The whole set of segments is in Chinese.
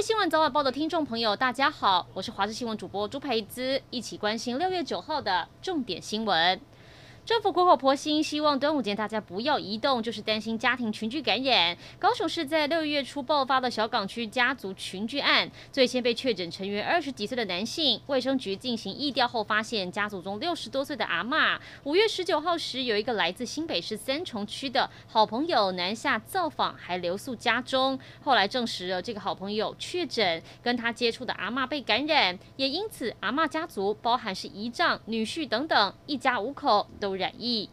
新闻早晚报的听众朋友，大家好，我是华视新闻主播朱培姿，一起关心六月九号的重点新闻。政府苦口婆心，希望端午节大家不要移动，就是担心家庭群聚感染。高雄市在六月初爆发的小港区家族群聚案，最先被确诊成员二十几岁的男性，卫生局进行疫调后发现家族中六十多岁的阿嬷。五月十九号时，有一个来自新北市三重区的好朋友南下造访，还留宿家中。后来证实了这个好朋友确诊，跟他接触的阿嬷被感染，也因此阿嬷家族包含是姨丈、女婿等等，一家五口都染疫。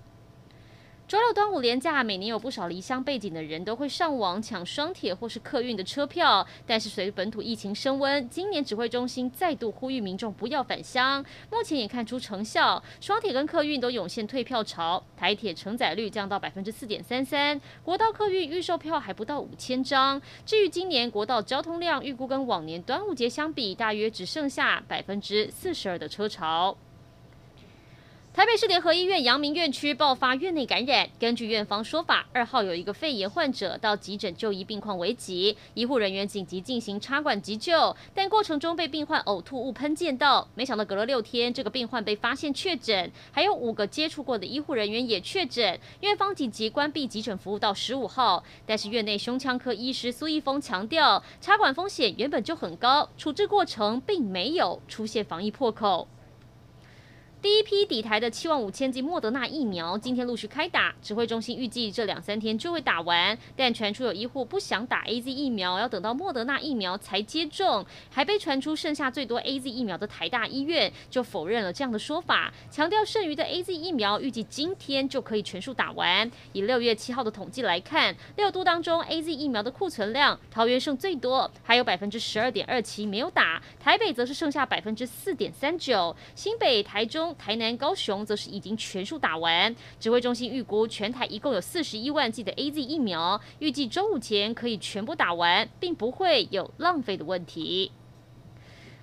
周六端午连假，每年有不少离乡背景的人都会上网抢双铁或是客运的车票。但是随本土疫情升温，今年指挥中心再度呼吁民众不要返乡。目前也看出成效，双铁跟客运都涌现退票潮，台铁承载率降到百分之四点三三，国道客运预售票还不到五千张。至于今年国道交通量，预估跟往年端午节相比，大约只剩下百分之四十二的车潮。台北市联合医院阳明院区爆发院内感染，根据院方说法，二号有一个肺炎患者到急诊就医，病况危急，医护人员紧急进行插管急救，但过程中被病患呕吐物喷溅到，没想到隔了六天，这个病患被发现确诊，还有五个接触过的医护人员也确诊，院方紧急关闭急诊服务到十五号，但是院内胸腔科医师苏一峰强调，插管风险原本就很高，处置过程并没有出现防疫破口。第一批抵台的七万五千剂莫德纳疫苗今天陆续开打，指挥中心预计这两三天就会打完，但传出有医护不想打 AZ 疫苗，要等到莫德纳疫苗才接种，还被传出剩下最多 AZ 疫苗的台大医院就否认了这样的说法，强调剩余的 AZ 疫苗预计今天就可以全数打完。以六月七号的统计来看，六都当中 AZ 疫苗的库存量，桃园剩最多，还有百分之十二点二七没有打，台北则是剩下百分之四点三九，新北、台中。台南、高雄则是已经全数打完。指挥中心预估，全台一共有四十一万剂的 AZ 疫苗，预计周五前可以全部打完，并不会有浪费的问题。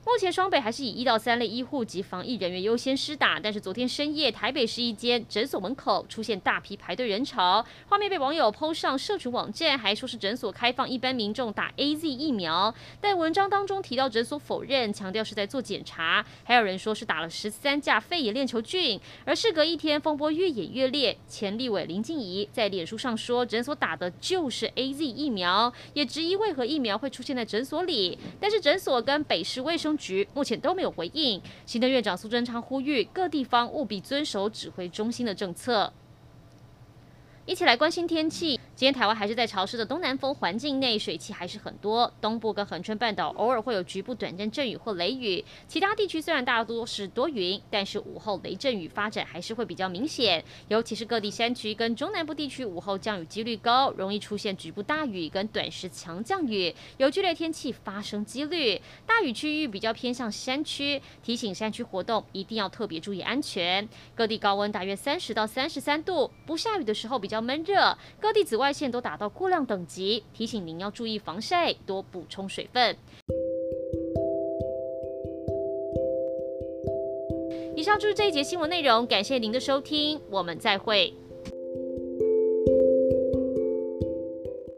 目前双北还是以一到三类医护及防疫人员优先施打，但是昨天深夜台北市一间诊所门口出现大批排队人潮，画面被网友 PO 上社群网站，还说是诊所开放一般民众打 AZ 疫苗，但文章当中提到诊所否认，强调是在做检查，还有人说是打了十三价肺炎链球菌，而事隔一天风波越演越烈，前立委林静怡在脸书上说诊所打的就是 AZ 疫苗，也质疑为何疫苗会出现在诊所里，但是诊所跟北市卫生局目前都没有回应。行政院长苏贞昌呼吁各地方务必遵守指挥中心的政策。一起来关心天气。今天台湾还是在潮湿的东南风环境内，水汽还是很多。东部跟恒春半岛偶尔会有局部短暂阵雨或雷雨，其他地区虽然大多是多云，但是午后雷阵雨发展还是会比较明显。尤其是各地山区跟中南部地区，午后降雨几率高，容易出现局部大雨跟短时强降雨，有剧烈天气发生几率。大雨区域比较偏向山区，提醒山区活动一定要特别注意安全。各地高温大约三十到三十三度，不下雨的时候比较闷热。各地紫外线都达到过量等级，提醒您要注意防晒，多补充水分。以上就是这一节新闻内容，感谢您的收听，我们再会。